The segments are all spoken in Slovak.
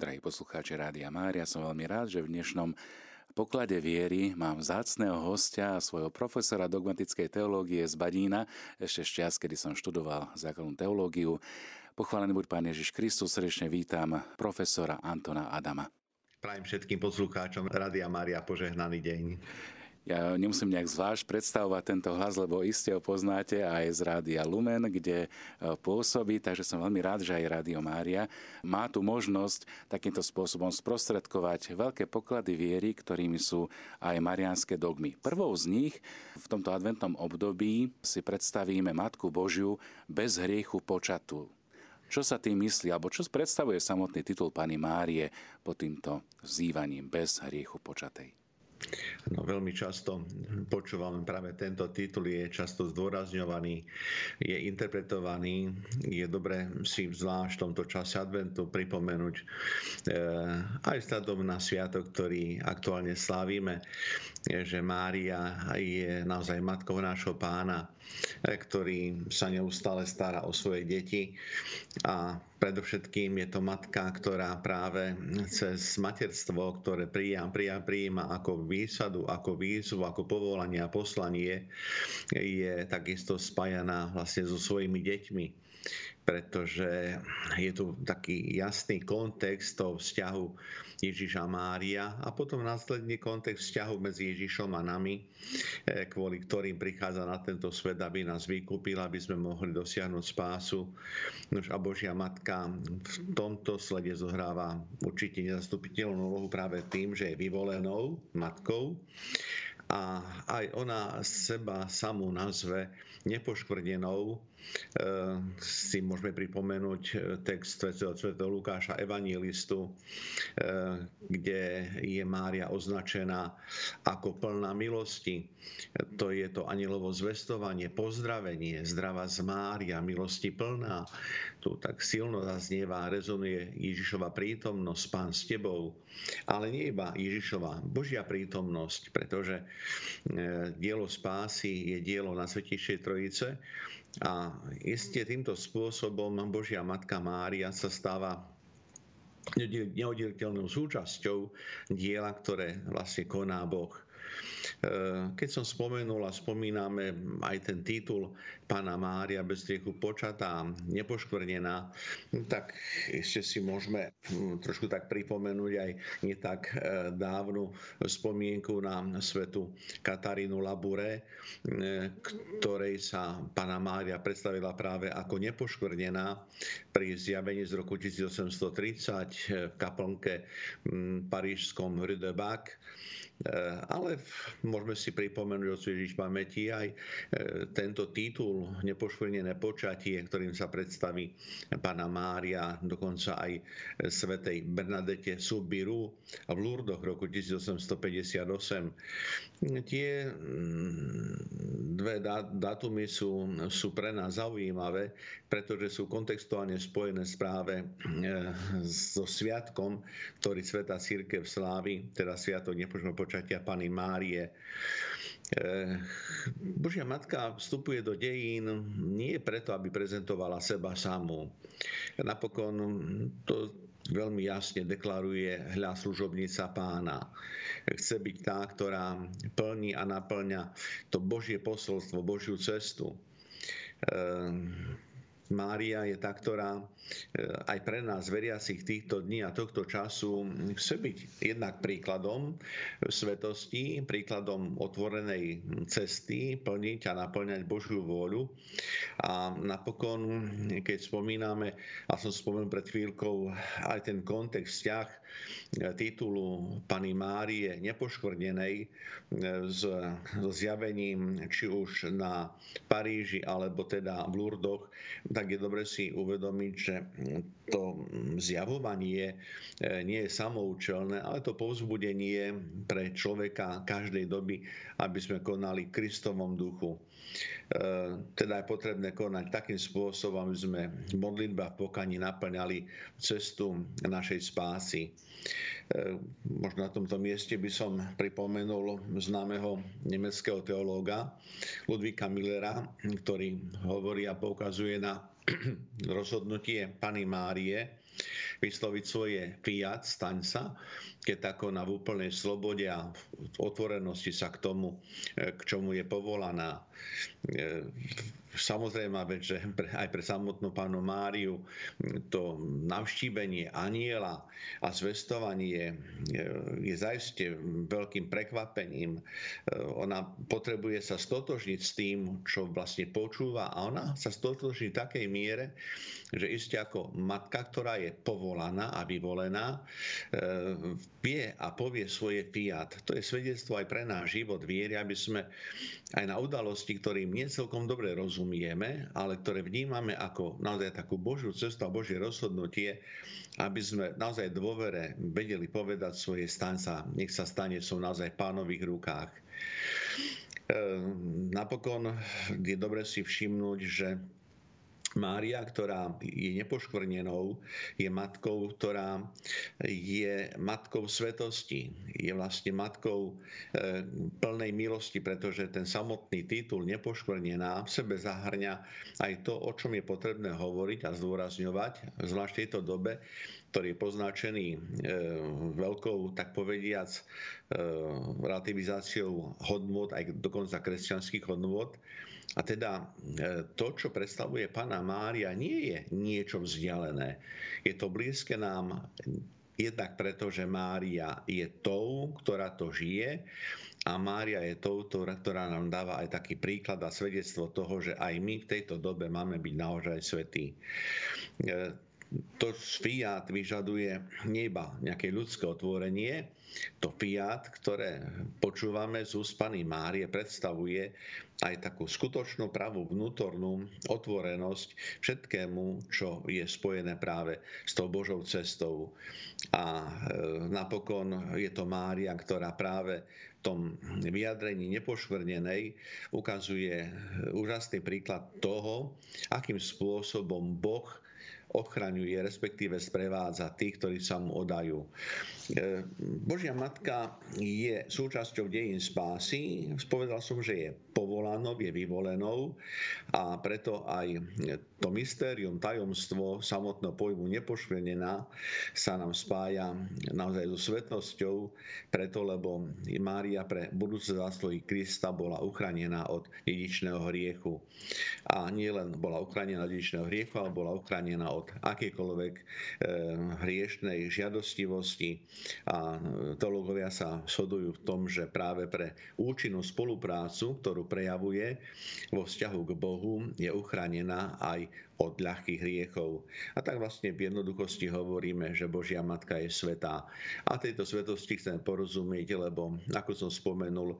Drahí poslucháči Rádia Mária, som veľmi rád, že v dnešnom poklade viery mám zácného hostia a svojho profesora dogmatickej teológie z Badína, ešte z čas, kedy som študoval základnú teológiu. Pochválený buď Pán Ježiš Kristus, srdečne vítam profesora Antona Adama. Prajem všetkým poslucháčom Rádia Mária požehnaný deň. Ja nemusím nejak zvlášť predstavovať tento hlas, lebo iste ho poznáte aj z Rádia Lumen, kde e, pôsobí, takže som veľmi rád, že aj Rádio Mária má tu možnosť takýmto spôsobom sprostredkovať veľké poklady viery, ktorými sú aj marianské dogmy. Prvou z nich v tomto adventnom období si predstavíme Matku Božiu bez hriechu počatú. Čo sa tým myslí, alebo čo predstavuje samotný titul Pani Márie pod týmto vzývaním bez hriechu počatej? No, veľmi často počúvam práve tento titul, je často zdôrazňovaný, je interpretovaný. Je dobre si zvlášť v tomto čase adventu pripomenúť e, aj vzhľadom na sviatok, ktorý aktuálne slávime, že Mária je naozaj matkou nášho pána, e, ktorý sa neustále stará o svoje deti a predovšetkým je to matka, ktorá práve cez materstvo, ktoré prijám, prijám, prijíma ako výsadu ako výzvu, ako povolanie a poslanie je takisto spájaná vlastne so svojimi deťmi pretože je tu taký jasný kontext toho vzťahu Ježiša Mária a potom následne kontext vzťahu medzi Ježišom a nami, e, kvôli ktorým prichádza na tento svet, aby nás vykúpil, aby sme mohli dosiahnuť spásu. Nož a Božia Matka v tomto slede zohráva určite nezastupiteľnú úlohu práve tým, že je vyvolenou matkou a aj ona seba samú nazve nepoškvrnenou. E, si môžeme pripomenúť e, text Sv. Lukáša Evangelistu, e, kde je Mária označená ako plná milosti. To je to anielovo zvestovanie, pozdravenie, zdravá z Mária, milosti plná. Tu tak silno zaznieva rezonuje Ježišova prítomnosť, Pán s tebou. Ale nie iba Ježišova, Božia prítomnosť, pretože dielo spásy je dielo na Svetejšej Trojice a iste týmto spôsobom Božia Matka Mária sa stáva neoddeliteľnou súčasťou diela, ktoré vlastne koná Boh. Eh, keď som spomenul a spomíname aj ten titul Pána Mária bez riechu počatá, nepoškvrnená, tak ešte si môžeme hm, trošku tak pripomenúť aj nie tak eh, dávnu spomienku na svetu Katarínu Labure, eh, ktorej sa Pána Mária predstavila práve ako nepoškvrnená pri zjavení z roku 1830 v kaplnke hm, parížskom Rue de Bac. Ale môžeme si pripomenúť od Ježiš pamäti aj eh, tento titul Nepoškvrnené počatie, ktorým sa predstaví pána Mária, dokonca aj svetej Bernadete Subiru v Lurdoch roku 1858. Tie mm, dve dátumy sú, sú pre nás zaujímavé, pretože sú kontextuálne spojené správe eh, so sviatkom, ktorý Sveta Církev slávi, teda sviatok nepoškvrnené počatia Pany Márie. Eh, Božia Matka vstupuje do dejín nie preto, aby prezentovala seba samú. Napokon to veľmi jasne deklaruje hľa služobnica pána. Chce byť tá, ktorá plní a naplňa to Božie posolstvo, Božiu cestu eh, Mária je tá, ktorá e, aj pre nás veriacich týchto dní a tohto času chce byť jednak príkladom svetosti, príkladom otvorenej cesty, plniť a naplňať Božiu vôľu. A napokon, keď spomíname, a som spomenul pred chvíľkou aj ten kontext vzťah titulu Pany Márie nepoškvrnenej s, e, so zjavením či už na Paríži alebo teda v Lurdoch, tak je dobre si uvedomiť, že to zjavovanie e, nie je samoučelné, ale to povzbudenie pre človeka každej doby, aby sme konali Kristovom duchu. E, teda je potrebné konať takým spôsobom, aby sme modlitba v pokaní naplňali cestu našej spásy. E, možno na tomto mieste by som pripomenul známeho nemeckého teológa Ludvíka Millera, ktorý hovorí a poukazuje na rozhodnutie Pany Márie, vysloviť svoje fiat, staň sa, keď ako na úplnej slobode a otvorenosti sa k tomu, e, k čomu je povolaná. E, samozrejme, že aj pre samotnú pánu Máriu to navštívenie aniela a zvestovanie je, je zaiste veľkým prekvapením. Ona potrebuje sa stotožniť s tým, čo vlastne počúva a ona sa stotožní v takej miere, že iste ako matka, ktorá je povolaná a vyvolená, e, vie a povie svoje fiat. To je svedectvo aj pre náš život viery, aby sme aj na udalosti, ktorým nie celkom dobre rozumieme, ale ktoré vnímame ako naozaj takú Božiu cestu a Božie rozhodnutie, aby sme naozaj dôvere vedeli povedať svoje stanca, nech sa stane, sú naozaj v pánových rukách. Ehm, napokon je dobre si všimnúť, že Mária, ktorá je nepoškvrnenou, je matkou, ktorá je matkou svetosti. Je vlastne matkou e, plnej milosti, pretože ten samotný titul nepoškvrnená v sebe zahrňa aj to, o čom je potrebné hovoriť a zdôrazňovať, zvlášť v tejto dobe, ktorý je poznačený e, veľkou, tak povediac, e, relativizáciou hodnot, aj dokonca kresťanských hodnot, a teda e, to, čo predstavuje Pana Mária, nie je niečo vzdialené. Je to blízke nám jednak preto, že Mária je tou, ktorá to žije a Mária je tou, ktorá nám dáva aj taký príklad a svedectvo toho, že aj my v tejto dobe máme byť naozaj svetí e, to fiat vyžaduje neba, nejaké ľudské otvorenie. To fiat, ktoré počúvame z úst Pany Márie, predstavuje aj takú skutočnú pravú vnútornú otvorenosť všetkému, čo je spojené práve s tou Božou cestou. A e, napokon je to Mária, ktorá práve v tom vyjadrení nepošvrnenej ukazuje úžasný príklad toho, akým spôsobom Boh ochraňuje, respektíve sprevádza tých, ktorí sa mu odajú. E, Božia Matka je súčasťou dejín spásy. Spovedal som, že je povolanou, je vyvolenou a preto aj to mystérium, tajomstvo samotného pojmu nepoškvrnená sa nám spája naozaj so svetnosťou, preto lebo Mária pre budúce zásluhy Krista bola uchránená od dedičného hriechu. A nielen bola uchránená od dedičného hriechu, ale bola uchránená od akékoľvek e, hriešnej žiadostivosti. A teológovia sa shodujú v tom, že práve pre účinnú spoluprácu, ktorú prejavuje vo vzťahu k Bohu, je uchránená aj od ľahkých hriechov. A tak vlastne v jednoduchosti hovoríme, že Božia Matka je svetá. A tejto svetosti chcem porozumieť, lebo ako som spomenul,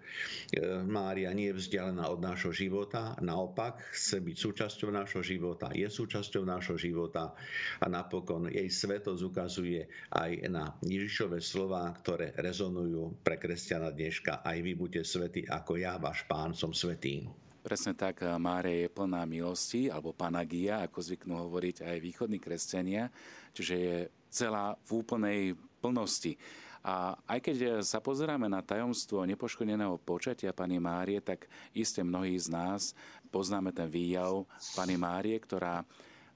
e, Mária nie je vzdialená od nášho života, naopak chce byť súčasťou nášho života, je súčasťou nášho života a napokon jej svetosť ukazuje aj na Ježišové slova, ktoré rezonujú pre kresťana dneška. Aj vy buďte svety, ako ja, váš pán, som svetý. Presne tak, eh, Mária je plná milosti, alebo panagia, ako zvyknú hovoriť aj východní kresťania, čiže je celá v úplnej plnosti. A aj keď sa pozeráme na tajomstvo nepoškodeného počatia Pany Márie, tak iste mnohí z nás poznáme ten výjav Pany Márie, ktorá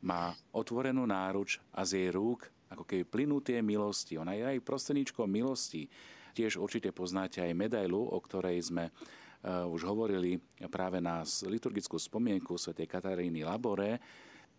má otvorenú náruč a z jej rúk ako keby plynú tie milosti. Ona je aj prostredníčkou milosti. Tiež určite poznáte aj medailu, o ktorej sme Eh, už hovorili práve na liturgickú spomienku sv. Kataríny Labore,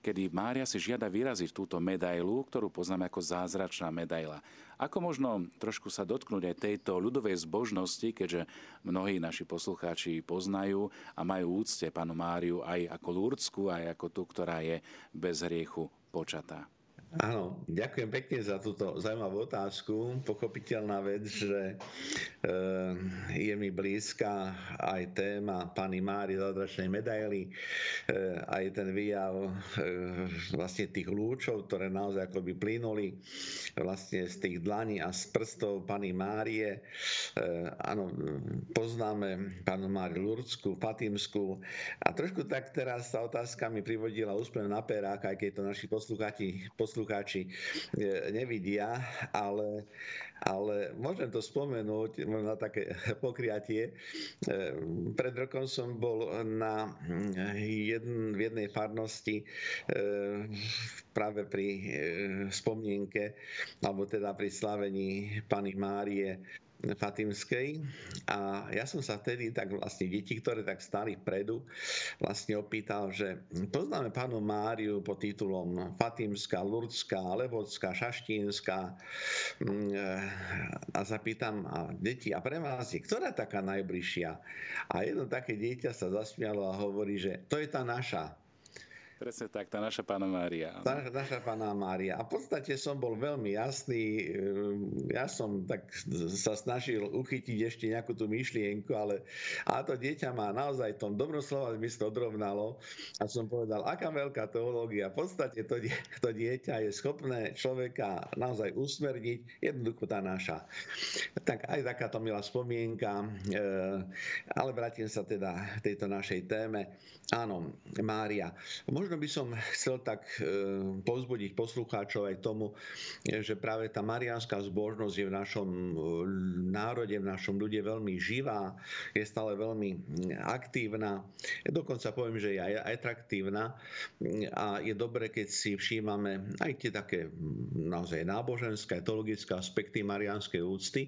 kedy Mária si žiada vyraziť túto medailu, ktorú poznáme ako zázračná medaila. Ako možno trošku sa dotknúť aj tejto ľudovej zbožnosti, keďže mnohí naši poslucháči poznajú a majú úcte panu Máriu aj ako Lurdsku, aj ako tú, ktorá je bez hriechu počatá. Áno, ďakujem pekne za túto zaujímavú otázku. Pochopiteľná vec, že e, je mi blízka aj téma pani Mári zázračnej medaily, e, aj ten výjav e, vlastne tých lúčov, ktoré naozaj akoby plynuli vlastne z tých dlaní a z prstov pani Márie. áno, poznáme pánu Máriu Lurdsku, Fatimsku a trošku tak teraz sa otázka mi privodila úspev na perák, aj keď to naši poslucháči, poslucháči nevidia, ale ale môžem to spomenúť na také pokriatie. E, pred rokom som bol na jedn, v jednej farnosti e, práve pri e, spomienke, alebo teda pri slavení Pany Márie Fatimskej a ja som sa vtedy tak vlastne deti, ktoré tak stáli vpredu, vlastne opýtal, že poznáme pánu Máriu pod titulom Fatimská, Lurdská, Levodská, Šaštínska mm, a zapýtam a deti, a pre vás je ktorá taká najbližšia? A jedno také dieťa sa zasmialo a hovorí, že to je tá naša. Presne tak, tá naša pána Mária. Tá naša pána Mária. A v podstate som bol veľmi jasný. Ja som tak sa snažil uchytiť ešte nejakú tú myšlienku, ale a to dieťa má naozaj v tom dobrom slova zmysle odrovnalo. A som povedal, aká veľká teológia. V podstate to, to dieťa je schopné človeka naozaj usmerniť. Jednoducho tá naša. Tak aj takáto milá spomienka. E, ale vrátim sa teda k tejto našej téme. Áno, Mária. Možno by som chcel tak e, povzbudiť poslucháčov aj tomu, že práve tá mariánska zbožnosť je v našom e, národe, v našom ľude veľmi živá, je stále veľmi aktívna. Dokonca poviem, že je aj atraktívna a je dobre, keď si všímame aj tie také naozaj náboženské, teologické aspekty mariánskej úcty,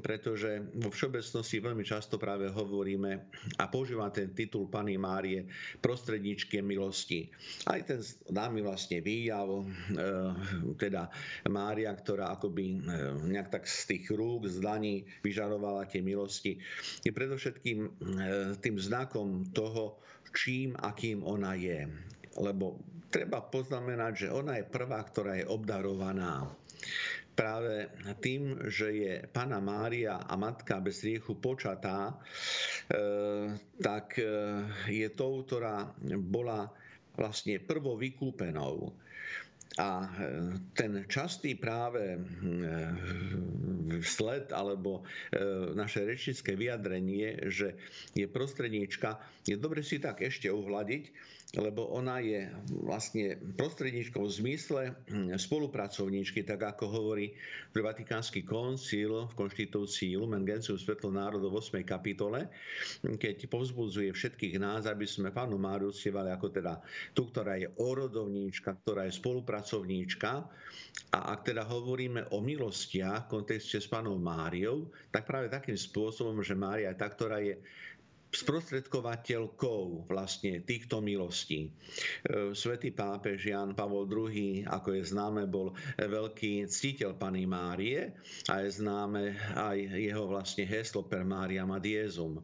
pretože vo všeobecnosti veľmi často práve hovoríme a používam ten titul Pany Márie prostredníčke milosti. Aj ten námi vlastne výjav, e, teda Mária, ktorá akoby e, nejak tak z tých rúk, z dlaní vyžarovala tie milosti, je predovšetkým e, tým znakom toho, čím a kým ona je. Lebo treba poznamenať, že ona je prvá, ktorá je obdarovaná práve tým, že je Pana Mária a Matka bez riechu počatá, tak je tou, ktorá bola vlastne vykúpenou. A e, ten častý práve sled alebo naše rečické vyjadrenie, že je prostredníčka, je dobre si tak ešte uhľadiť, lebo ona je vlastne prostredníčkou v zmysle hm, spolupracovníčky, tak ako hovorí Vatikánsky koncil v konštitúcii Lumen Gentium Svetlo národov v 8. kapitole, keď povzbudzuje všetkých nás, aby sme pánu Máriu uctievali ako teda tú, ktorá je orodovníčka, ktorá je spolupracovníčka. A ak teda hovoríme o milostiach v kontexte s pánom Máriou, tak práve takým spôsobom, že Mária je tá, ktorá je sprostredkovateľkou vlastne týchto milostí. E, svetý pápež Jan Pavol II, ako je známe, bol veľký ctiteľ Pany Márie a je známe aj jeho vlastne heslo per Mária Madiezum.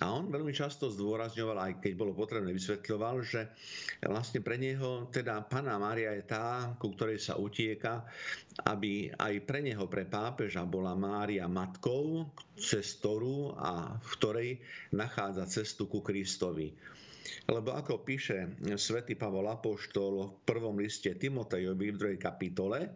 A on veľmi často zdôrazňoval, aj keď bolo potrebné, vysvetľoval, že vlastne pre neho teda Pana Mária je tá, ku ktorej sa utieka, aby aj pre neho, pre pápeža bola Mária matkou, cez a v ktorej nachádza cestu ku Kristovi. Lebo ako píše svätý Pavol Apoštol v prvom liste Timotejovi v druhej kapitole,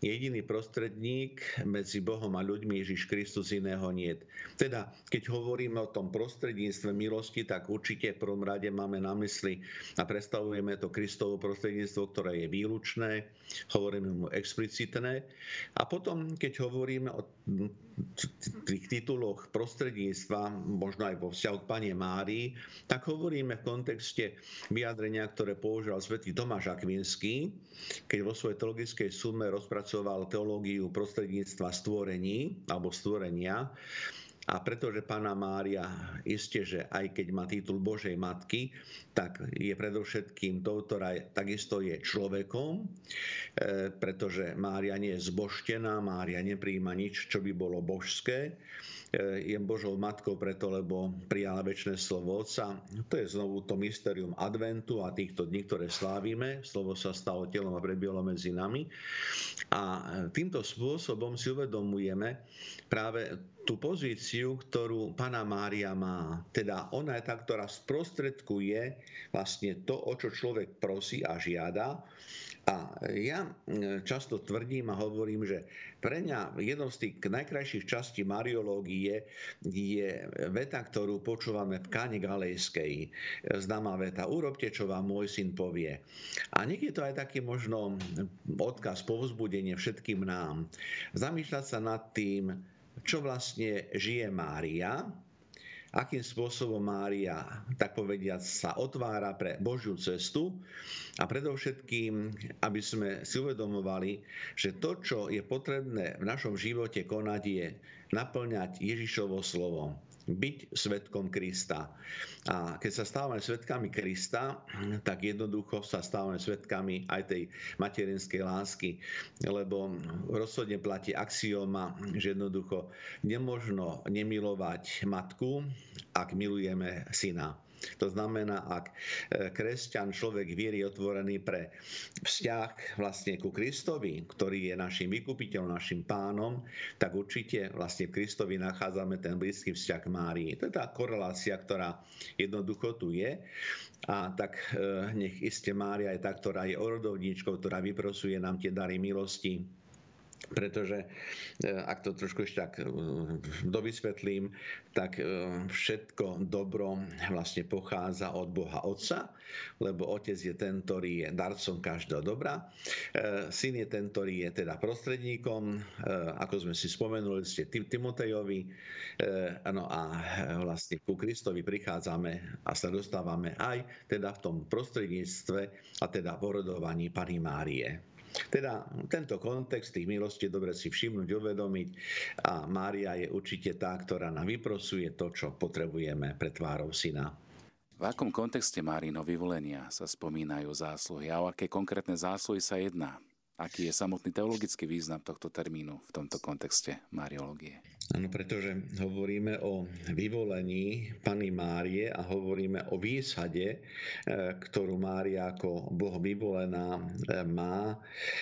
jediný prostredník medzi Bohom a ľuďmi Ježiš Kristus iného nie. Teda, keď hovoríme o tom prostredníctve milosti, tak určite v prvom rade máme na mysli a predstavujeme to Kristovo prostredníctvo, ktoré je výlučné, hovoríme mu explicitné. A potom, keď hovoríme o tých tituloch prostredníctva, možno aj vo vzťahu k Pane Márii, tak hovoríme v kontexte vyjadrenia, ktoré použil svätý Tomáš Akvinský, keď vo svojej teologickej sume rozpracoval vypracoval teológiu prostredníctva stvorení alebo stvorenia. A pretože pána Mária isté, že aj keď má titul Božej matky, tak je predovšetkým tou, ktorá takisto je človekom, e, pretože Mária nie je zboštená, Mária nepríjima nič, čo by bolo božské je Božou matkou preto, lebo prijala väčšie slovo Otca. To je znovu to mysterium adventu a týchto dní, ktoré slávime. Slovo sa stalo telom a prebielo medzi nami. A týmto spôsobom si uvedomujeme práve tú pozíciu, ktorú Pana Mária má. Teda ona je tá, ktorá sprostredkuje vlastne to, o čo človek prosí a žiada A ja často tvrdím a hovorím, že pre mňa jednou z tých najkrajších častí Mariológie je veta, ktorú počúvame v Káne Galejskej. Známa veta, urobte, čo vám môj syn povie. A je to aj taký možno odkaz, povzbudenie všetkým nám. Zamýšľať sa nad tým, čo vlastne žije Mária, akým spôsobom Mária, tak povediať, sa otvára pre Božiu cestu a predovšetkým, aby sme si uvedomovali, že to, čo je potrebné v našom živote konať, je naplňať Ježišovo slovo byť svetkom Krista. A keď sa stávame svetkami Krista, tak jednoducho sa stávame svetkami aj tej materinskej lásky, lebo rozhodne platí axioma, že jednoducho nemožno nemilovať matku, ak milujeme syna. To znamená, ak e, kresťan, človek viery otvorený pre vzťah vlastne ku Kristovi, ktorý je našim vykupiteľom, našim pánom, tak určite vlastne v Kristovi nachádzame ten blízky vzťah k Márii. To je tá korelácia, ktorá jednoducho tu je. A tak e, nech iste Mária je tá, ktorá je orodovníčkou, ktorá vyprosuje nám tie dary milosti, pretože e, ak to trošku ešte tak e, dovysvetlím, tak e, všetko dobro vlastne pochádza od Boha Otca, lebo Otec je ten, ktorý je darcom každého dobra. Syn je ten, ktorý je teda prostredníkom, ako sme si spomenuli, ste Timotejovi, ano a vlastne ku Kristovi prichádzame a sa dostávame aj teda v tom prostredníctve a teda porodovaní Pany Márie. Teda tento kontext tých milostí je dobre si všimnúť, uvedomiť a Mária je určite tá, ktorá nám vyprosuje to, čo potrebujeme pre tvárou syna. V akom kontexte Márino vyvolenia sa spomínajú zásluhy a o aké konkrétne zásluhy sa jedná? Aký je samotný teologický význam tohto termínu v tomto kontexte Mariológie? Áno, pretože hovoríme o vyvolení Pany Márie a hovoríme o výsade, e, ktorú Mária ako Boh vyvolená e, má,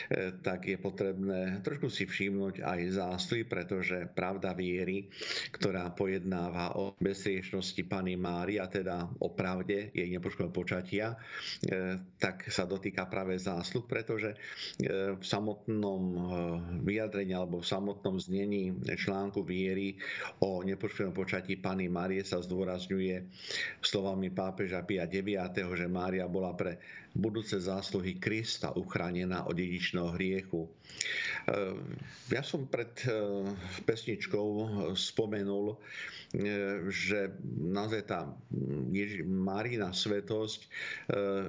e, tak je potrebné trošku si všimnúť aj zástuj, pretože pravda viery, ktorá pojednáva o bezriešnosti Pany Márie, a teda o pravde jej nepoškodného počatia, tak sa dotýka práve zásluh, pretože v samotnom vyjadrení alebo v samotnom znení článku viery o nepočtenom počatí Pany Márie sa zdôrazňuje slovami pápeža Pia IX, že Mária bola pre budúce zásluhy Krista uchránená od dedičného hriechu. Eh, ja som pred eh, pesničkou spomenul, eh, že naozaj tá Marina svetosť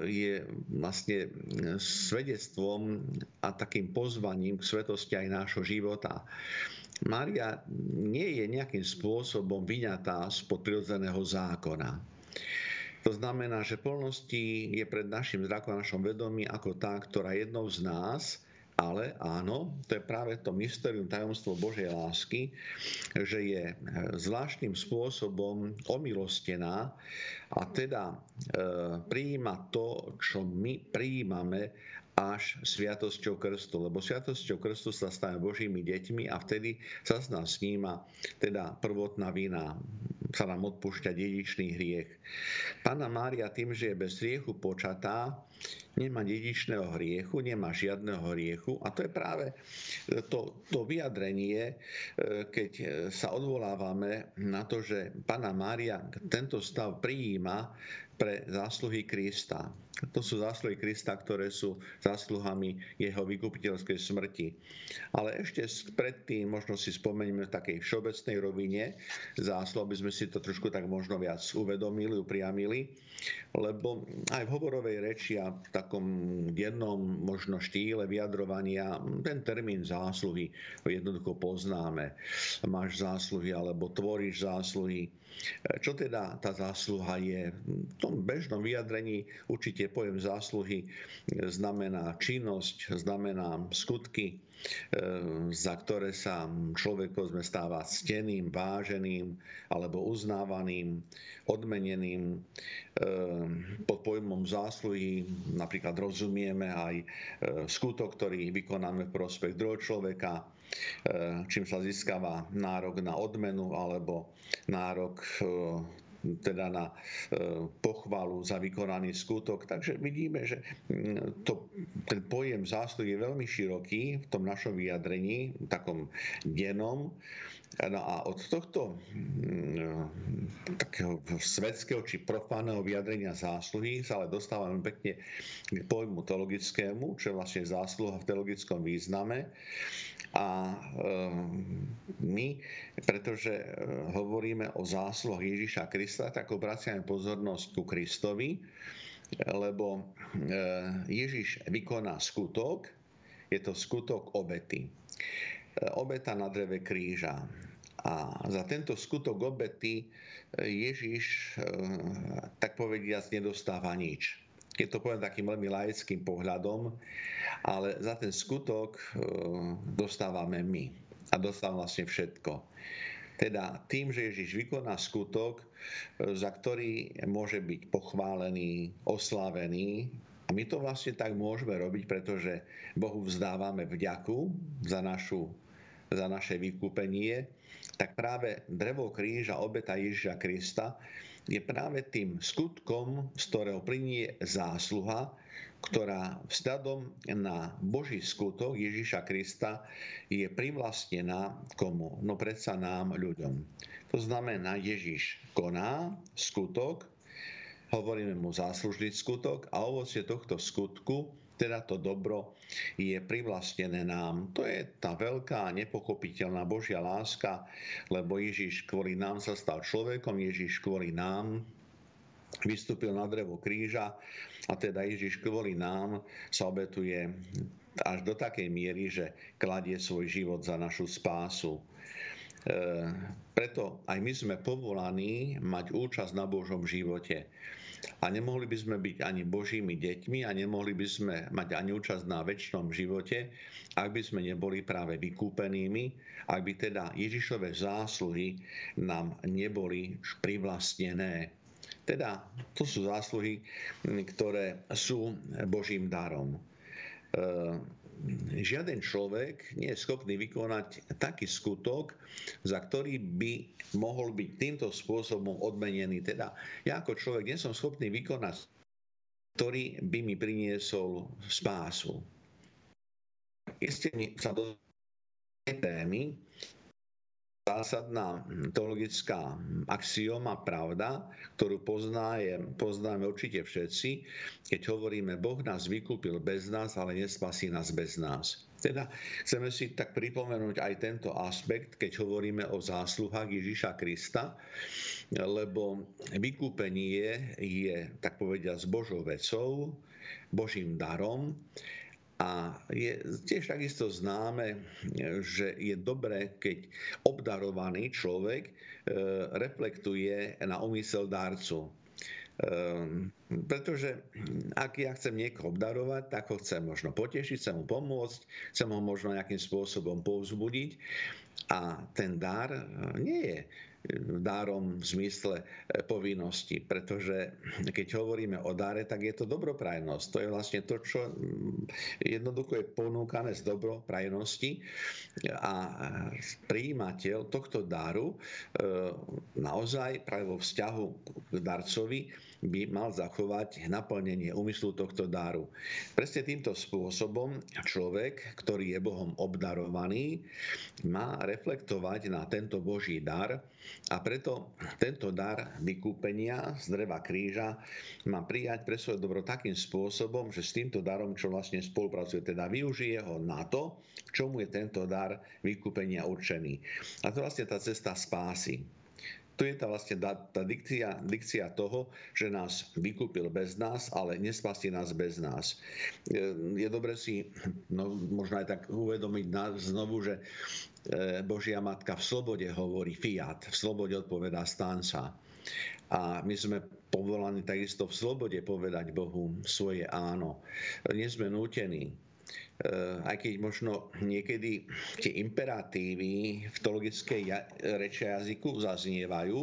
je vlastne svedectvom a takým pozvaním k svetosti aj nášho života. Mária nie je nejakým spôsobom vyňatá spod prirodzeného zákona. To znamená, že plnosti je pred našim zrakom, našom vedomí ako tá, ktorá jednou z nás, ale áno, to je práve to mysterium, tajomstvo Božej lásky, že je zvláštnym spôsobom omilostená a teda e, prijíma to, čo my prijímame až sviatosťou krstu, lebo sviatosťou krstu sa stane Božími deťmi a vtedy sa z nás sníma teda prvotná vina, sa nám odpúšťa dedičný hriech. Pána Mária tým, že je bez hriechu počatá, nemá dedičného hriechu, nemá žiadneho hriechu a to je práve to, to vyjadrenie, e, keď sa odvolávame na to, že Pána Mária tento stav prijíma pre zásluhy Krista. To sú zásluhy Krista, ktoré sú zásluhami jeho vykupiteľskej smrti. Ale ešte predtým možno si spomeňme v takej všeobecnej rovine zásluh, aby sme si to trošku tak možno viac uvedomili, upriamili, lebo aj v hovorovej reči a v takom jednom možno štýle vyjadrovania ten termín zásluhy jednoducho poznáme. Máš zásluhy alebo tvoríš zásluhy. Čo teda tá zásluha je? V tom bežnom vyjadrení určite pojem zásluhy znamená činnosť, znamená skutky, e, za ktoré sa človeko sme stáva steným, váženým alebo uznávaným, odmeneným. E, pod pojmom zásluhy napríklad rozumieme aj e, skutok, ktorý vykonáme v prospech druhého človeka, čím sa získava nárok na odmenu alebo nárok teda na pochvalu za vykonaný skutok. Takže vidíme, že mm, to, ten pojem zásluhy je veľmi široký v tom našom vyjadrení, takom denom. No a od tohto mm, takého svetského či profánneho vyjadrenia zásluhy sa ale dostávame pekne k pojmu teologickému, čo je vlastne zásluha v teologickom význame. A e, my, pretože e, hovoríme o zásluhách Ježiša Krista, tak obraciame pozornosť ku Kristovi, lebo e, Ježiš vykoná skutok, je to skutok obety obeta na dreve kríža. A za tento skutok obety Ježiš, e, tak povediac, nedostáva nič. Keď to poviem takým veľmi laickým pohľadom, ale za ten skutok e, dostávame my. A dostáva vlastne všetko. Teda tým, že Ježiš vykoná skutok, e, za ktorý môže byť pochválený, oslavený, a my to vlastne tak môžeme robiť, pretože Bohu vzdávame vďaku za našu za naše vykúpenie, tak práve drevo kríža, obeta Ježiša Krista je práve tým skutkom, z ktorého plinie zásluha, ktorá vzhľadom na Boží skutok Ježiša Krista je privlastnená komu? No predsa nám, ľuďom. To znamená, Ježiš koná skutok, hovoríme mu záslužný skutok a ovocie tohto skutku teda to dobro je privlastnené nám. To je tá veľká nepochopiteľná Božia láska, lebo Ježiš kvôli nám sa stal človekom, Ježiš kvôli nám vystúpil na drevo kríža a teda Ježiš kvôli nám sa obetuje až do takej miery, že kladie svoj život za našu spásu. E, preto aj my sme povolaní mať účasť na Božom živote. A nemohli by sme byť ani Božími deťmi a nemohli by sme mať ani účasť na väčšnom živote, ak by sme neboli práve vykúpenými, ak by teda Ježišové zásluhy nám neboli privlastnené. Teda to sú zásluhy, ktoré sú Božím darom žiaden človek nie je schopný vykonať taký skutok, za ktorý by mohol byť týmto spôsobom odmenený. Teda ja ako človek nie som schopný vykonať, ktorý by mi priniesol spásu. Isté sa do témy, zásadná teologická axioma pravda, ktorú poznáme, poznáme určite všetci, keď hovoríme, Boh nás vykúpil bez nás, ale nespasí nás bez nás. Teda chceme si tak pripomenúť aj tento aspekt, keď hovoríme o zásluhách Ježiša Krista, lebo vykúpenie je, tak povediať, s Božou vecou, Božím darom a je tiež takisto známe, že je dobré, keď obdarovaný človek e, reflektuje na úmysel dárcu. Um, pretože ak ja chcem niekoho obdarovať, tak ho chcem možno potešiť, chcem mu pomôcť, chcem ho možno nejakým spôsobom povzbudiť a ten dar nie je dárom v zmysle e, povinnosti, pretože keď hovoríme o dáre, tak je to dobroprajnosť. To je vlastne to, čo mm, jednoducho je ponúkané z dobroprajnosti a prijímateľ tohto dáru e, naozaj práve vo vzťahu k darcovi by mal zachovať naplnenie úmyslu tohto dáru. Presne týmto spôsobom človek, ktorý je Bohom obdarovaný, má reflektovať na tento Boží dar a preto tento dar vykúpenia z dreva kríža má prijať pre svoje dobro takým spôsobom, že s týmto darom, čo vlastne spolupracuje, teda využije ho na to, čomu je tento dar vykúpenia určený. A to vlastne tá cesta spásy to je tá vlastne tá, dikcia, dikcia toho, že nás vykúpil bez nás, ale nespasí nás bez nás. Je, dobre si no, možno aj tak uvedomiť znovu, že e, Božia Matka v slobode hovorí fiat, v slobode odpovedá stanca. A my sme povolaní takisto v slobode povedať Bohu svoje áno. Nie sme nútení aj keď možno niekedy tie imperatívy v teologickej reči jazyku zaznievajú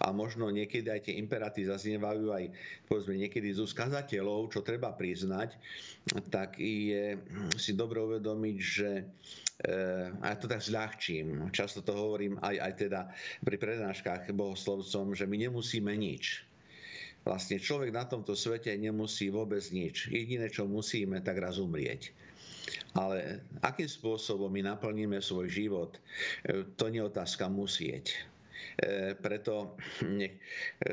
a možno niekedy aj tie imperatívy zaznievajú aj povedzme niekedy z kazateľov, čo treba priznať, tak je si dobre uvedomiť, že a ja to tak zľahčím. Často to hovorím aj, aj teda pri prednáškach bohoslovcom, že my nemusíme nič. Vlastne človek na tomto svete nemusí vôbec nič. Jediné, čo musíme, tak raz umrieť. Ale akým spôsobom my naplníme svoj život, to nie je otázka musieť E, preto nech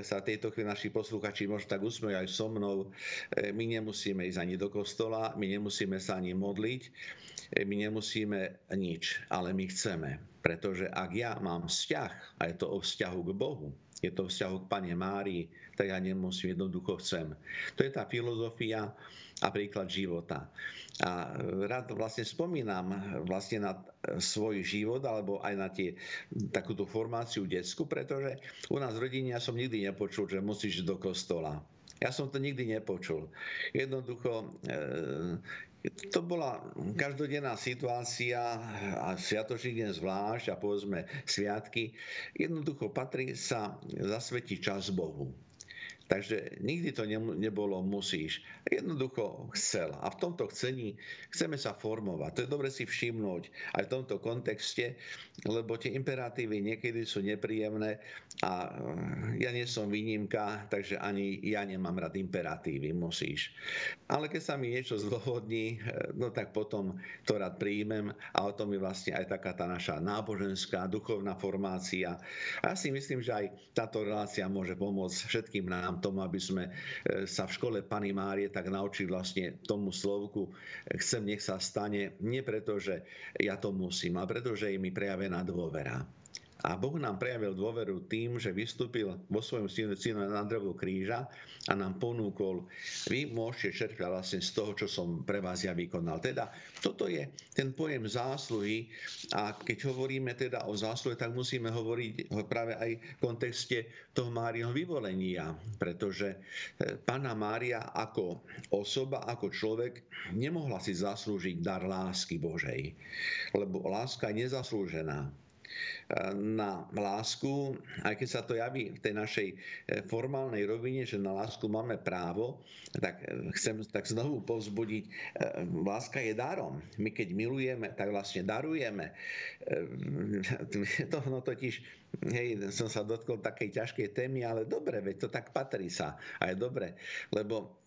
sa tejto chvíli naši posluchači možno tak usmejú aj so mnou. E, my nemusíme ísť ani do kostola, my nemusíme sa ani modliť, e, my nemusíme nič, ale my chceme. Pretože ak ja mám vzťah, a je to o vzťahu k Bohu, je to vzťahu k Pane Márii, tak ja nemusím, jednoducho chcem. To je tá filozofia a príklad života. A rád vlastne spomínam vlastne na svoj život alebo aj na tie, takúto formáciu detskú, pretože u nás v rodine ja som nikdy nepočul, že musíš do kostola. Ja som to nikdy nepočul. Jednoducho, e, to bola každodenná situácia a sviatočný deň zvlášť a povedzme sviatky. Jednoducho patrí sa zasvetiť čas Bohu. Takže nikdy to nebolo musíš. Jednoducho chcel. A v tomto chcení chceme sa formovať. To je dobre si všimnúť aj v tomto kontexte, lebo tie imperatívy niekedy sú nepríjemné a eh, ja nie som výnimka, takže ani ja nemám rád imperatívy, musíš. Ale keď sa mi niečo zdôvodní, eh, no tak potom to rád príjmem a o tom je vlastne aj taká tá naša náboženská, duchovná formácia. A ja si myslím, že aj táto relácia môže pomôcť všetkým nám nám tomu, aby sme e, sa v škole Pany Márie tak naučili vlastne tomu slovku chcem, nech sa stane, nie preto, že ja to musím, ale preto, že je mi prejavená dôvera. A Boh nám prejavil dôveru tým, že vystúpil vo svojom synu, na drevu kríža a nám ponúkol, vy môžete čerpať vlastne z toho, čo som pre vás ja vykonal. Teda toto je ten pojem zásluhy a keď hovoríme teda o zásluhe, tak musíme hovoriť práve aj v kontexte toho Máriho vyvolenia, pretože e, Pána Mária ako osoba, ako človek nemohla si zaslúžiť dar lásky Božej, lebo láska je nezaslúžená na lásku, aj keď sa to javí v tej našej e, formálnej rovine, že na lásku máme právo, tak e, chcem tak znovu povzbudiť, e, láska je darom. My keď milujeme, tak vlastne darujeme. To no totiž, hej, som sa dotkol takej ťažkej témy, ale dobre, veď to tak patrí sa. A je dobre, lebo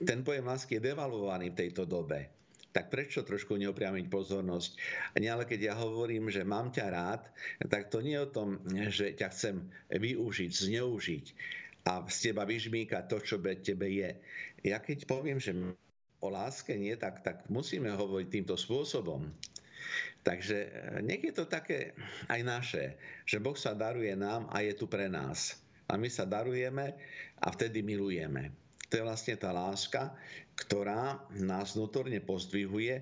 ten pojem lásky je devalvovaný v tejto dobe tak prečo trošku neupriamiť pozornosť? Nie, ale keď ja hovorím, že mám ťa rád, tak to nie je o tom, že ťa chcem využiť, zneužiť a z teba vyžmýkať to, čo be tebe je. Ja keď poviem, že o láske nie, tak, tak musíme hovoriť týmto spôsobom. Takže nech je to také aj naše, že Boh sa daruje nám a je tu pre nás. A my sa darujeme a vtedy milujeme. To je vlastne tá láska, ktorá nás vnútorne pozdvihuje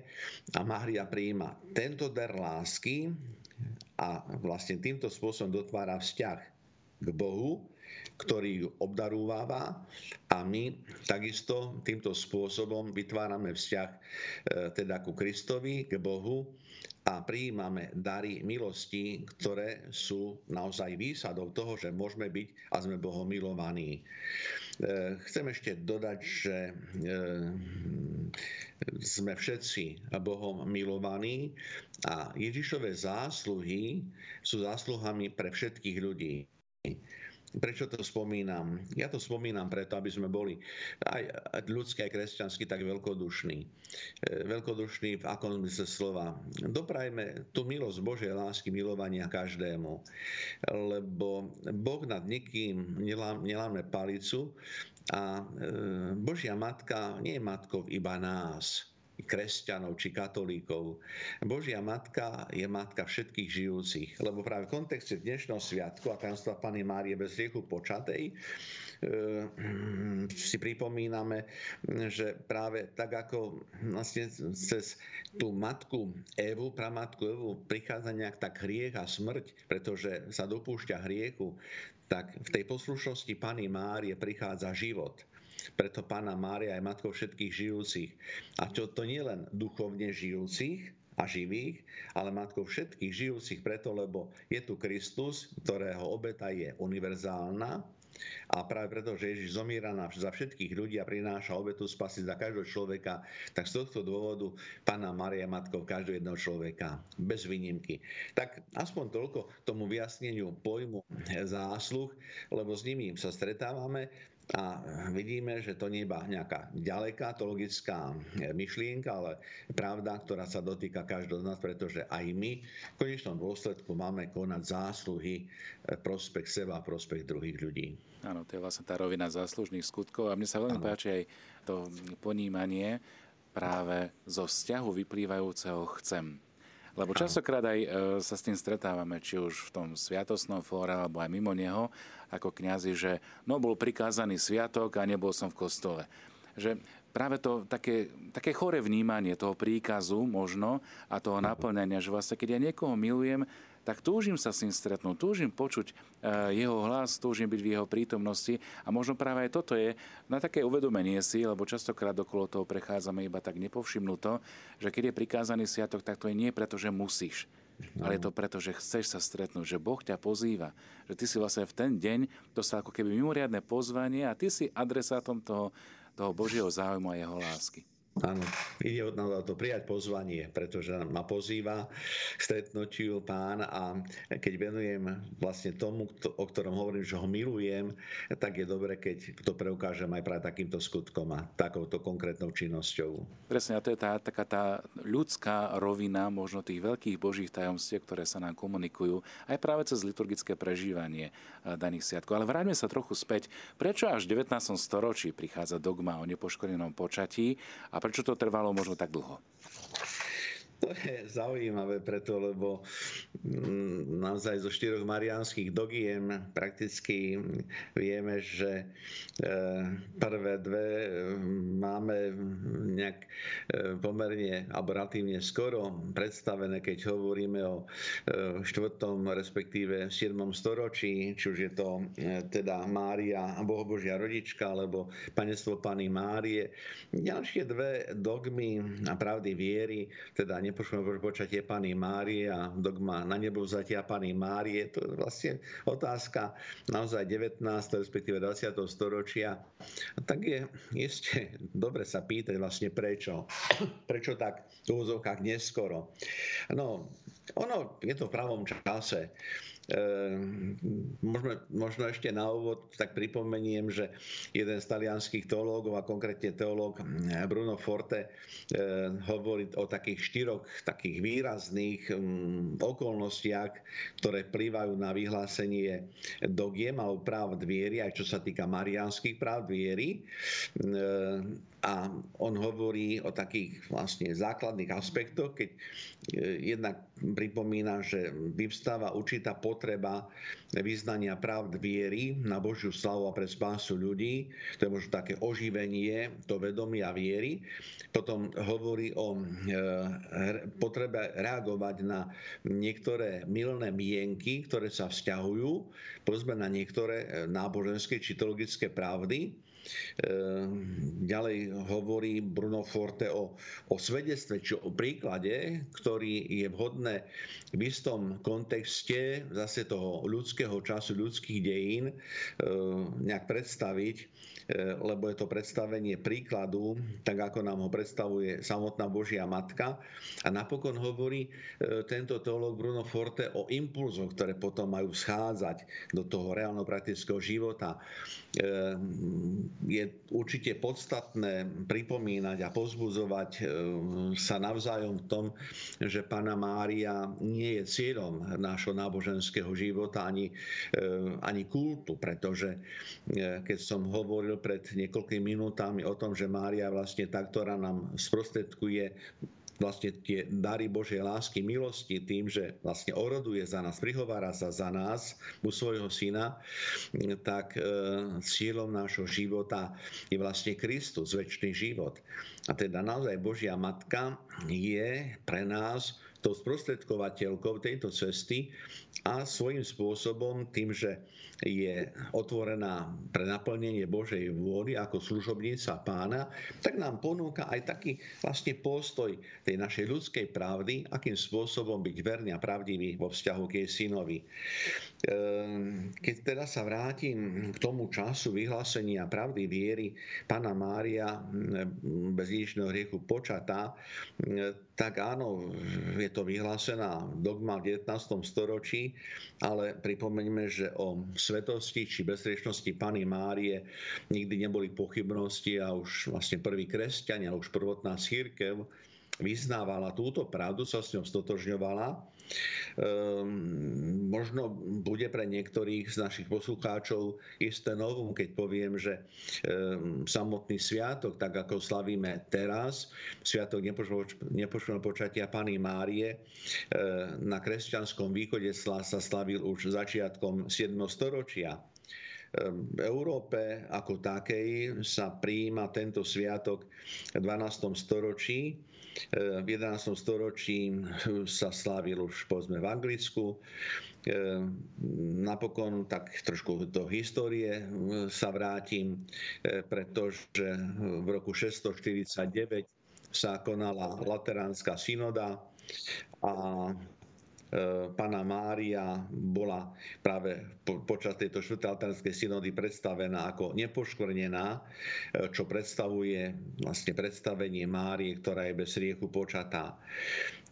a Mária prijíma tento dar lásky a vlastne týmto spôsobom dotvára vzťah k Bohu, ktorý ju obdarúváva a my takisto týmto spôsobom vytvárame vzťah e, teda ku Kristovi, k Bohu a prijímame dary milosti, ktoré sú naozaj výsadou toho, že môžeme byť a sme Bohom milovaní. E, chcem ešte dodať, že e, sme všetci Bohom milovaní a Ježišové zásluhy sú zásluhami pre všetkých ľudí. Prečo to spomínam? Ja to spomínam preto, aby sme boli aj ľudský, aj kresťanský tak veľkodušní. E, veľkodušní v akom zmysle slova. Doprajme tú milosť Božej lásky, milovania každému. Lebo Boh nad nikým neláme palicu a e, Božia matka nie je matkou iba nás kresťanov či katolíkov. Božia matka je matka všetkých žijúcich, lebo práve v kontexte dnešného sviatku a tajomstva Pany Márie bez riechu počatej e, si pripomíname, že práve tak ako vlastne cez tú matku Evu, pramatku Evu prichádza nejak tak hriech a smrť, pretože sa dopúšťa hriechu, tak v tej poslušnosti Pany Márie prichádza život. Preto Pána Mária je matkou všetkých žijúcich. A to, to nie len duchovne žijúcich, a živých, ale matkou všetkých žijúcich preto, lebo je tu Kristus, ktorého obeta je univerzálna A práve preto, že Ježiš zomiera za všetkých ľudí a prináša obetu spasy za každého človeka, tak z tohto dôvodu Pána Maria Matkou každého jedného človeka, bez výnimky. Tak aspoň toľko tomu vyjasneniu pojmu zásluh, lebo s nimi sa stretávame a vidíme, že to nie je iba nejaká ďaleká teologická myšlienka, ale pravda, ktorá sa dotýka každého z nás, pretože aj my v konečnom dôsledku máme konať zásluhy prospech seba, prospech druhých ľudí. Áno, to je vlastne tá rovina záslužných skutkov a mne sa veľmi ano. páči aj to ponímanie práve zo vzťahu vyplývajúceho chcem. Lebo častokrát aj e, sa s tým stretávame, či už v tom sviatosnom fóre, alebo aj mimo neho, ako kňazi, že no bol prikázaný sviatok a nebol som v kostole. Že práve to také, také chore vnímanie toho príkazu možno a toho naplňania, že vlastne keď ja niekoho milujem, tak túžim sa s ním stretnúť, túžim počuť e, jeho hlas, túžim byť v jeho prítomnosti a možno práve aj toto je na také uvedomenie si, lebo častokrát okolo toho prechádzame iba tak nepovšimnuto, že keď je prikázaný sviatok, tak to je nie preto, že musíš, no. ale je to preto, že chceš sa stretnúť, že Boh ťa pozýva, že ty si vlastne v ten deň dostal ako keby mimoriadne pozvanie a ty si adresátom toho, toho Božieho záujmu a jeho lásky. Áno, ide od nás to prijať pozvanie, pretože ma pozýva k stretnutiu pán a keď venujem vlastne tomu, o ktorom hovorím, že ho milujem, tak je dobre, keď to preukážem aj práve takýmto skutkom a takouto konkrétnou činnosťou. Presne, a to je tá, taká tá ľudská rovina možno tých veľkých božích tajomstiev, ktoré sa nám komunikujú aj práve cez liturgické prežívanie eh, daných sviatkov. Ale vráťme sa trochu späť. Prečo až v 19. storočí prichádza dogma o nepoškodenom počatí a prečo to trvalo možno tak dlho? To je zaujímavé preto, lebo mm, naozaj zo štyroch marianských dogiem prakticky vieme, že e, prvé dve e, máme nejak e, pomerne alebo relatívne skoro predstavené, keď hovoríme o 4. respektíve 7. storočí, či už je to teda Mária, Bohobožia rodička, alebo Panectvo Pany Márie. Ďalšie dve dogmy a pravdy viery, teda nepoškodné počatie Pany Márie a dogma na nebo vzatia Pany Márie. To je vlastne otázka naozaj 19. respektíve 20. storočia. Tak je ešte dobre sa pýtať vlastne prečo. Prečo tak v úvozovkách neskoro. No, ono je to v pravom čase. Ehm, možno, možno ešte na úvod tak pripomeniem, že jeden z talianských teológov a konkrétne teológ hm, Bruno Forte ehm, hovorí o takých štyroch takých výrazných okolnostiach, ktoré vplyvajú na vyhlásenie dogiem alebo práv viery, aj čo sa týka marianských práv viery. A on hovorí o takých vlastne základných aspektoch, keď jednak pripomína, že vyvstáva určitá potreba vyznania pravd viery na Božiu slavu a pre spásu ľudí. To je možno také oživenie, to vedomia viery. Potom hovorí o e, potrebe reagovať na niektoré milné mienky, ktoré sa vzťahujú, povedzme na niektoré e, náboženské či teologické pravdy ďalej hovorí Bruno Forte o, o svedectve, či o príklade, ktorý je vhodné v istom kontexte zase toho ľudského času, ľudských dejín ehm, nejak predstaviť lebo je to predstavenie príkladu, tak ako nám ho predstavuje samotná Božia Matka. A napokon hovorí e, tento teológ Bruno Forte o impulzoch, ktoré potom majú schádzať do toho reálno praktického života. E, je určite podstatné pripomínať a pozbudzovať sa navzájom v tom, že Pana Mária nie je cieľom nášho náboženského života ani, ani kultu, pretože keď som hovoril pred niekoľkými minútami o tom, že Mária vlastne tá, ktorá nám sprostredkuje vlastne tie dary Božej lásky, milosti tým, že vlastne oroduje za nás, prihovára sa za nás u svojho syna, tak e, cieľom nášho života je vlastne Kristus, väčší život. A teda naozaj Božia Matka je pre nás tou sprostredkovateľkou tejto cesty a svojím spôsobom tým, že je otvorená pre naplnenie Božej vôly ako služobnica pána, tak nám ponúka aj taký vlastne postoj tej našej ľudskej pravdy, akým spôsobom byť verný a pravdivý vo vzťahu k jej synovi. Ehm, keď teda sa vrátim k tomu času vyhlásenia pravdy viery pána Mária bez jedičného hriechu počatá, tak áno, je to vyhlásená dogma v 19. storočí, ale pripomeňme, že o svetosti či bezriečnosti Pany Márie nikdy neboli pochybnosti a už vlastne prví kresťania, už prvotná církev vyznávala túto pravdu, sa s ňou stotožňovala možno bude pre niektorých z našich poslucháčov isté novum, keď poviem, že um, samotný sviatok, tak ako slavíme teraz, sviatok nepošleného počatia Pany Márie, uh, na kresťanskom východe sa slavil už začiatkom 7. storočia v Európe ako takej sa prijíma tento sviatok v 12. storočí v 11. storočí sa slávil už povedzme v Anglicku. Napokon tak trošku do histórie sa vrátim, pretože v roku 649 sa konala Lateránska synoda a E, Pana Mária bola práve počas tejto štvrtej synody predstavená ako nepoškvrnená, e, čo predstavuje vlastne predstavenie Márie, ktorá je bez riechu počatá.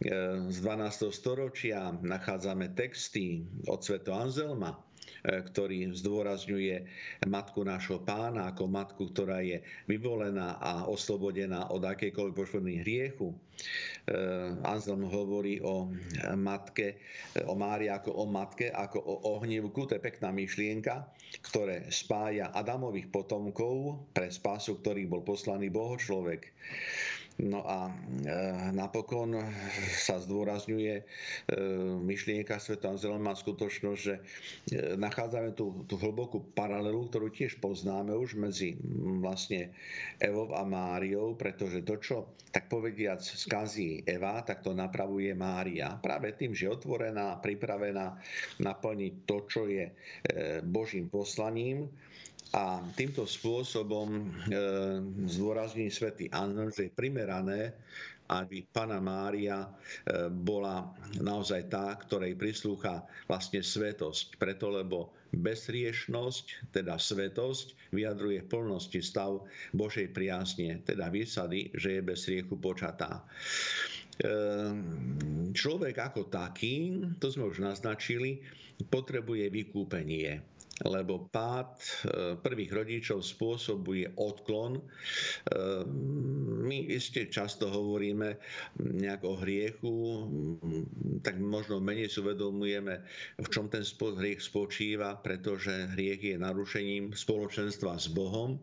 E, z 12. storočia nachádzame texty od Sveto Anzelma, ktorý zdôrazňuje matku nášho pána ako matku, ktorá je vyvolená a oslobodená od akejkoľvek poškodných hriechu. E, Anselm hovorí o matke, o Mári ako o matke, ako o ohnívku, to je pekná myšlienka, ktoré spája Adamových potomkov pre spásu, ktorých bol poslaný Bohočlovek. No a e, napokon sa zdôrazňuje e, myšlienka Sveta Zelema skutočnosť, že e, nachádzame tú, tú hlbokú paralelu, ktorú tiež poznáme už medzi vlastne Evou a Máriou, pretože to, čo tak povediac skazí Eva, tak to napravuje Mária. Práve tým, že je otvorená, pripravená naplniť to, čo je Božím poslaním, a týmto spôsobom e, zdôrazní svätý Anel, že je primerané, aby Pana Mária e, bola naozaj tá, ktorej prislúcha vlastne svetosť. Preto, lebo bezriešnosť, teda svetosť, vyjadruje v plnosti stav Božej priazne, teda výsady, že je bez riechu počatá. E, človek ako taký, to sme už naznačili, potrebuje vykúpenie lebo pád e, prvých rodičov spôsobuje odklon. E, my iste často hovoríme nejak o hriechu, tak možno menej si uvedomujeme, v čom ten hriech spočíva, pretože hriech je narušením spoločenstva s Bohom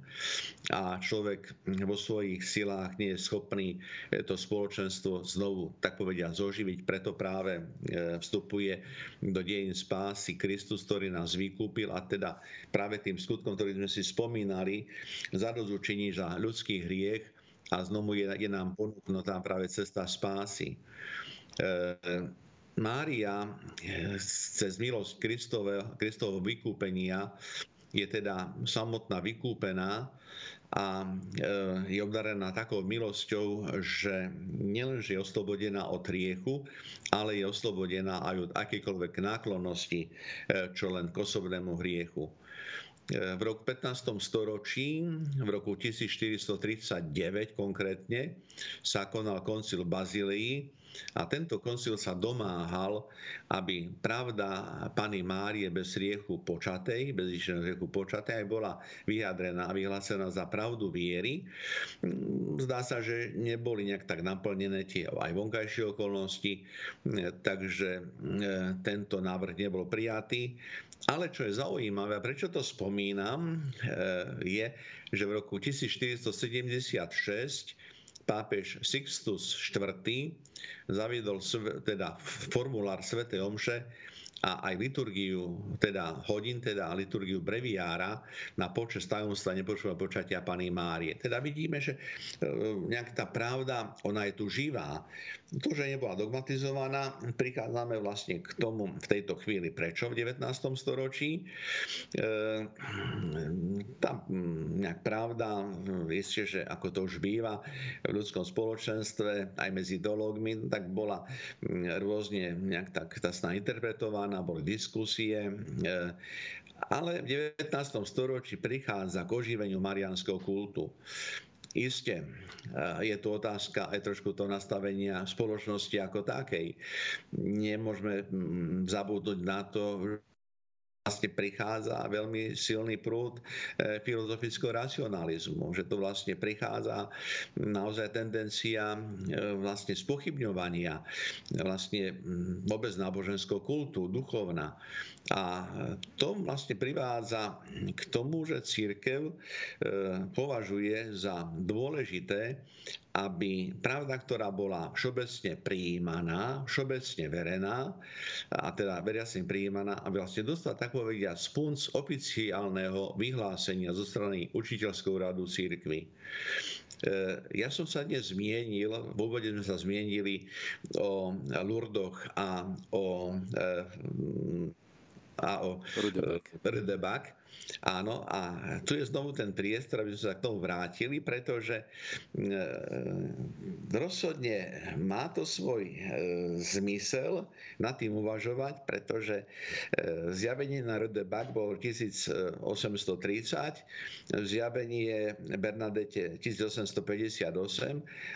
a človek vo svojich silách nie je schopný to spoločenstvo znovu, tak povedia, zoživiť. Preto práve e, vstupuje do dejín spásy Kristus, ktorý nás vykúpil a teda práve tým skutkom, ktorý sme si spomínali, zadozučení za ľudský hriech a znovu je, je nám ponúknutá práve cesta spásy. E, Mária e, cez milosť Kristovho vykúpenia je teda samotná vykúpená a e, je obdarená takou milosťou, že nielenže je oslobodená od riechu, ale je oslobodená aj od akýkoľvek náklonnosti, e, čo len k osobnému hriechu. E, v roku 15. storočí, v roku 1439 konkrétne, sa konal koncil Bazílii, a tento koncil sa domáhal, aby pravda Pany Márie bez riechu počatej, bez riechu počatej, aj bola vyjadrená a vyhlásená za pravdu viery. Zdá sa, že neboli nejak tak naplnené tie aj vonkajšie okolnosti, takže e, tento návrh nebol prijatý. Ale čo je zaujímavé, a prečo to spomínam, e, je, že v roku 1476 pápež Sixtus IV. zaviedol teda formulár Sv. Omše a aj liturgiu, teda hodín, teda liturgiu breviára na počas tajomstva nepočúva počatia Pany Márie. Teda vidíme, že e, nejak tá pravda, ona je tu živá. To, že nebola dogmatizovaná, prichádzame vlastne k tomu v tejto chvíli. Prečo v 19. storočí? E, tá nejak pravda, viete, že ako to už býva v ľudskom spoločenstve, aj medzi ideológmi, tak bola rôzne nejak tak tá interpretovaná rána boli diskusie, e, ale v 19. storočí prichádza k oživeniu marianského kultu. Isté, e, je tu otázka aj trošku to nastavenia spoločnosti ako takej. Nemôžeme zabudnúť na to, vlastne prichádza veľmi silný prúd e, filozofického racionalizmu, že to vlastne prichádza naozaj tendencia e, vlastne spochybňovania vlastne vôbec náboženského kultu, duchovna. A to vlastne privádza k tomu, že církev e, považuje za dôležité, aby pravda, ktorá bola všeobecne prijímaná, všeobecne verená, a teda veriacne prijímaná, aby vlastne dostala tak povedia spunc oficiálneho vyhlásenia zo strany učiteľského radu církvy. E, ja som sa dnes zmienil, v úvode sme sa zmienili o Lurdoch a o, e, a o Rudebak. Áno, a tu je znovu ten priestor, aby sme sa k tomu vrátili, pretože e, rozhodne má to svoj e, zmysel nad tým uvažovať, pretože e, zjavenie na Bak bol 1830, zjavenie Bernadette 1858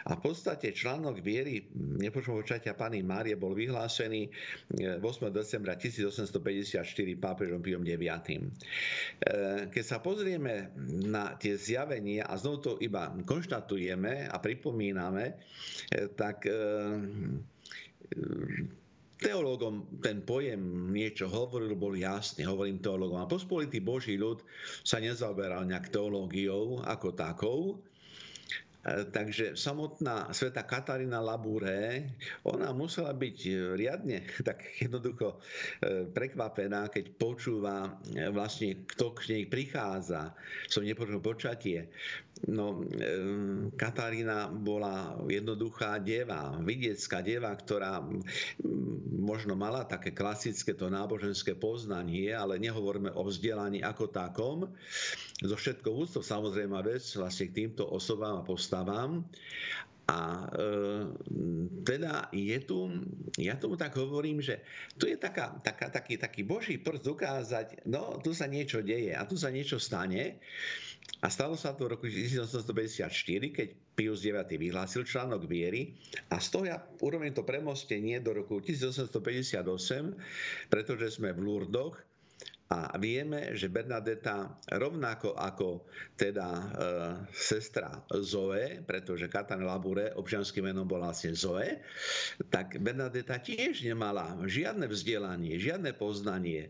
a v podstate článok viery nepočmovočatia Pany Márie bol vyhlásený 8. decembra 1854 pápežom Piom IX. Eh, keď sa pozrieme na tie zjavenia a znovu to iba konštatujeme a pripomíname, eh, tak eh, teológom ten pojem niečo hovoril, bol jasný, hovorím teológom. A pospolitý Boží ľud sa nezaoberal nejak teológiou ako takou, E, takže samotná sveta Katarína Labúre, ona musela byť riadne tak jednoducho e, prekvapená, keď počúva e, vlastne, kto k nej prichádza. Som nepočul počatie. No, Katarína bola jednoduchá deva, vidiecká deva, ktorá možno mala také klasické to náboženské poznanie, ale nehovoríme o vzdelaní ako takom. Zo všetkou úctou samozrejme vec vlastne k týmto osobám a postavám. A e, teda je tu, ja tomu tak hovorím, že tu je taká, taká, taký, taký boží prst ukázať, no tu sa niečo deje a tu sa niečo stane. A stalo sa to v roku 1854, keď Pius IX vyhlásil článok viery a z toho ja urobím to premostenie do roku 1858, pretože sme v Lurdoch a vieme, že Bernadeta rovnako ako teda e, sestra Zoe, pretože Katane Labure občianským menom bola vlastne Zoe, tak Bernadeta tiež nemala žiadne vzdelanie, žiadne poznanie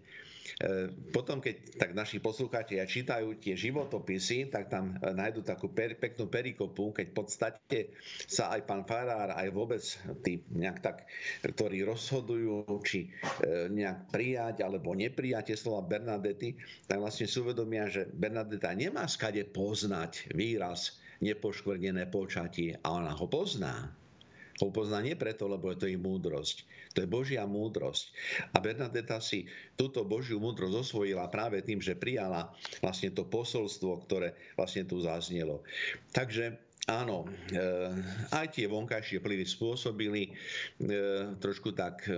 potom, keď tak naši poslucháči čítajú tie životopisy, tak tam e, nájdú takú per, peknú perikopu, keď v podstate sa aj pán Farár, aj vôbec tí nejak tak, ktorí rozhodujú, či e, nejak prijať alebo neprijať tie slova Bernadety, tak vlastne si uvedomia, že Bernadeta nemá skade poznať výraz nepoškvrnené počatie a ona ho pozná. Ho pozná nie preto, lebo je to ich múdrosť, to je Božia múdrosť. A Bernadeta si túto Božiu múdrosť osvojila práve tým, že prijala vlastne to posolstvo, ktoré vlastne tu zaznelo. Takže Áno, e, aj tie vonkajšie vplyvy spôsobili, e, trošku tak e,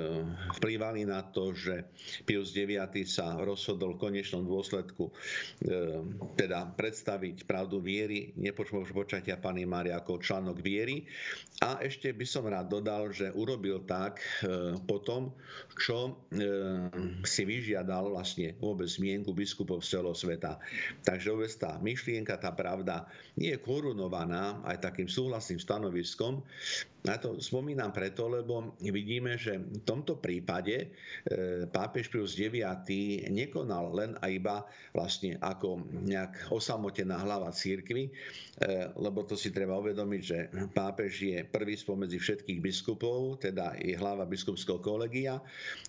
vplývali na to, že Pius IX sa rozhodol v konečnom dôsledku teda predstaviť pravdu viery, nepočmož počatia Pany Mária ako článok viery. A ešte by som rád dodal, že urobil tak potom, čo si vyžiadal vlastne vôbec zmienku biskupov z celého sveta. Takže vôbec tá myšlienka, tá pravda nie je korunovaná aj takým súhlasným stanoviskom. Na to spomínam preto, lebo vidíme, že v tomto prípade e, pápež Pius IX nekonal len a iba vlastne ako nejak osamotená hlava církvy, e, lebo to si treba uvedomiť, že pápež je prvý spomedzi všetkých biskupov, teda je hlava biskupského kolegia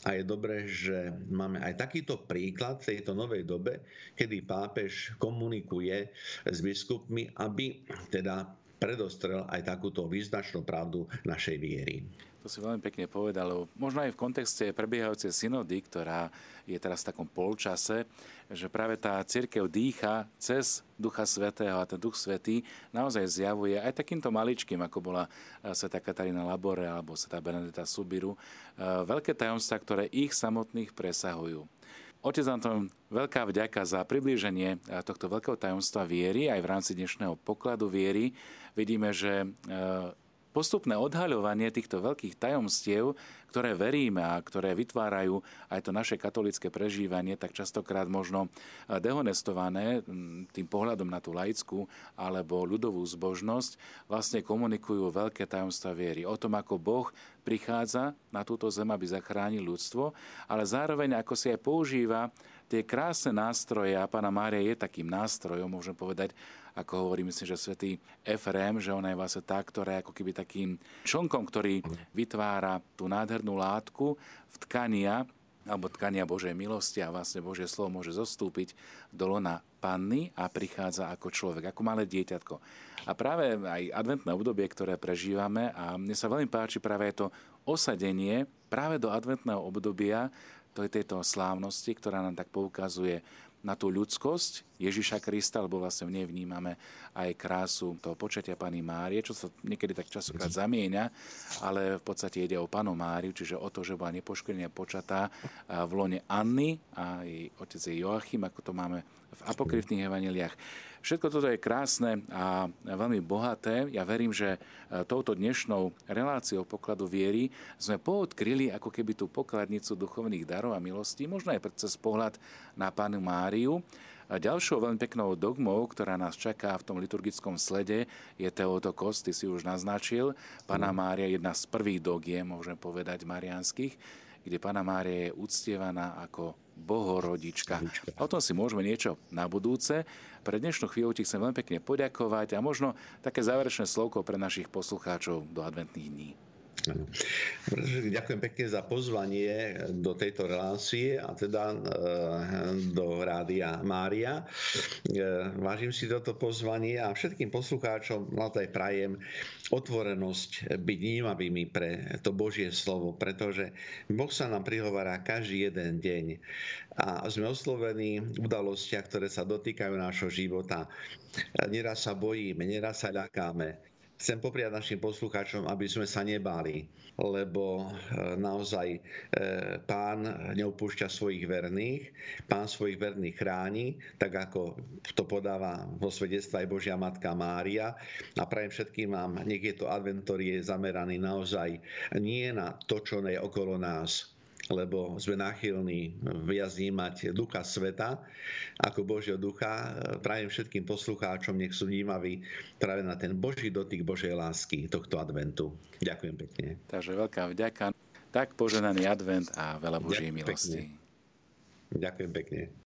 a je dobré, že máme aj takýto príklad v tejto novej dobe, kedy pápež komunikuje s biskupmi, aby teda predostrel aj takúto význačnú pravdu našej viery. To si veľmi pekne povedal, možno aj v kontexte prebiehajúcej synody, ktorá je teraz v takom polčase, že práve tá církev dýcha cez Ducha Svetého a ten Duch Svetý naozaj zjavuje aj takýmto maličkým, ako bola eh, Sveta Katarína Labore alebo Sveta Benedita Subiru, eh, veľké tajomstvá, ktoré ich samotných presahujú. Otec Anton, veľká vďaka za priblíženie eh, tohto veľkého tajomstva viery aj v rámci dnešného pokladu viery. Vidíme, že eh, postupné odhaľovanie týchto veľkých tajomstiev, ktoré veríme a ktoré vytvárajú aj to naše katolické prežívanie, tak častokrát možno eh, dehonestované hm, tým pohľadom na tú laickú alebo ľudovú zbožnosť, vlastne komunikujú veľké tajomstva viery. O tom, ako Boh prichádza na túto zem, aby zachránil ľudstvo, ale zároveň ako si aj používa tie krásne nástroje, a Pána Mária je takým nástrojom, môžem povedať, ako hovorí, myslím, že svätý Efrem, že ona je vlastne tá, ktorá je ako keby takým člnkom, ktorý vytvára tú nádhernú látku v tkania, alebo tkania Božej milosti a vlastne Božie slovo môže zostúpiť do lona panny a prichádza ako človek, ako malé dieťatko. A práve aj adventné obdobie, ktoré prežívame, a mne sa veľmi páči práve to osadenie práve do adventného obdobia, to je tejto slávnosti, ktorá nám tak poukazuje na tú ľudskosť Ježiša Krista, lebo vlastne v nej vnímame aj krásu toho počatia Pany Márie, čo sa niekedy tak časokrát zamieňa, ale v podstate ide o Panu Máriu, čiže o to, že bola nepoškodenia počatá v lone Anny a jej otec je Joachim, ako to máme v apokryfných evaneliách. Všetko toto je krásne a veľmi bohaté. Ja verím, že e, touto dnešnou reláciou pokladu viery sme poodkryli ako keby tú pokladnicu duchovných darov a milostí, možno aj cez pohľad na Pánu Máriu. A ďalšou veľmi peknou dogmou, ktorá nás čaká v tom liturgickom slede, je Teotokos, ty si už naznačil. Pána Mária, jedna z prvých dogiem, môžem povedať, marianských, kde Pána Mária je uctievaná ako bohorodička. O tom si môžeme niečo na budúce. Pre dnešnú chvíľu ti chcem veľmi pekne poďakovať a možno také záverečné slovko pre našich poslucháčov do adventných dní. Ďakujem pekne za pozvanie do tejto relácie a teda e, do Rádia Mária. E, vážim si toto pozvanie a všetkým poslucháčom naozaj prajem otvorenosť byť vnímavými pre to Božie slovo, pretože Boh sa nám prihovára každý jeden deň a sme oslovení v udalostiach, ktoré sa dotýkajú nášho života. Neraz sa bojíme, neraz sa ľakáme, Chcem popriať našim poslucháčom, aby sme sa nebáli, lebo e, naozaj e, pán neupúšťa svojich verných, pán svojich verných chráni, tak ako to podáva vo svedectve aj Božia Matka Mária. A prajem všetkým vám, nech je to advent, je zameraný naozaj nie na to, čo je okolo nás, lebo sme náchylní viac vnímať ducha sveta ako Božieho ducha. Prajem všetkým poslucháčom, nech sú vnímaví práve na ten Boží dotyk Božej lásky tohto adventu. Ďakujem pekne. Takže veľká vďaka. Tak poženaný advent a veľa Božej milosti. Ďakujem pekne.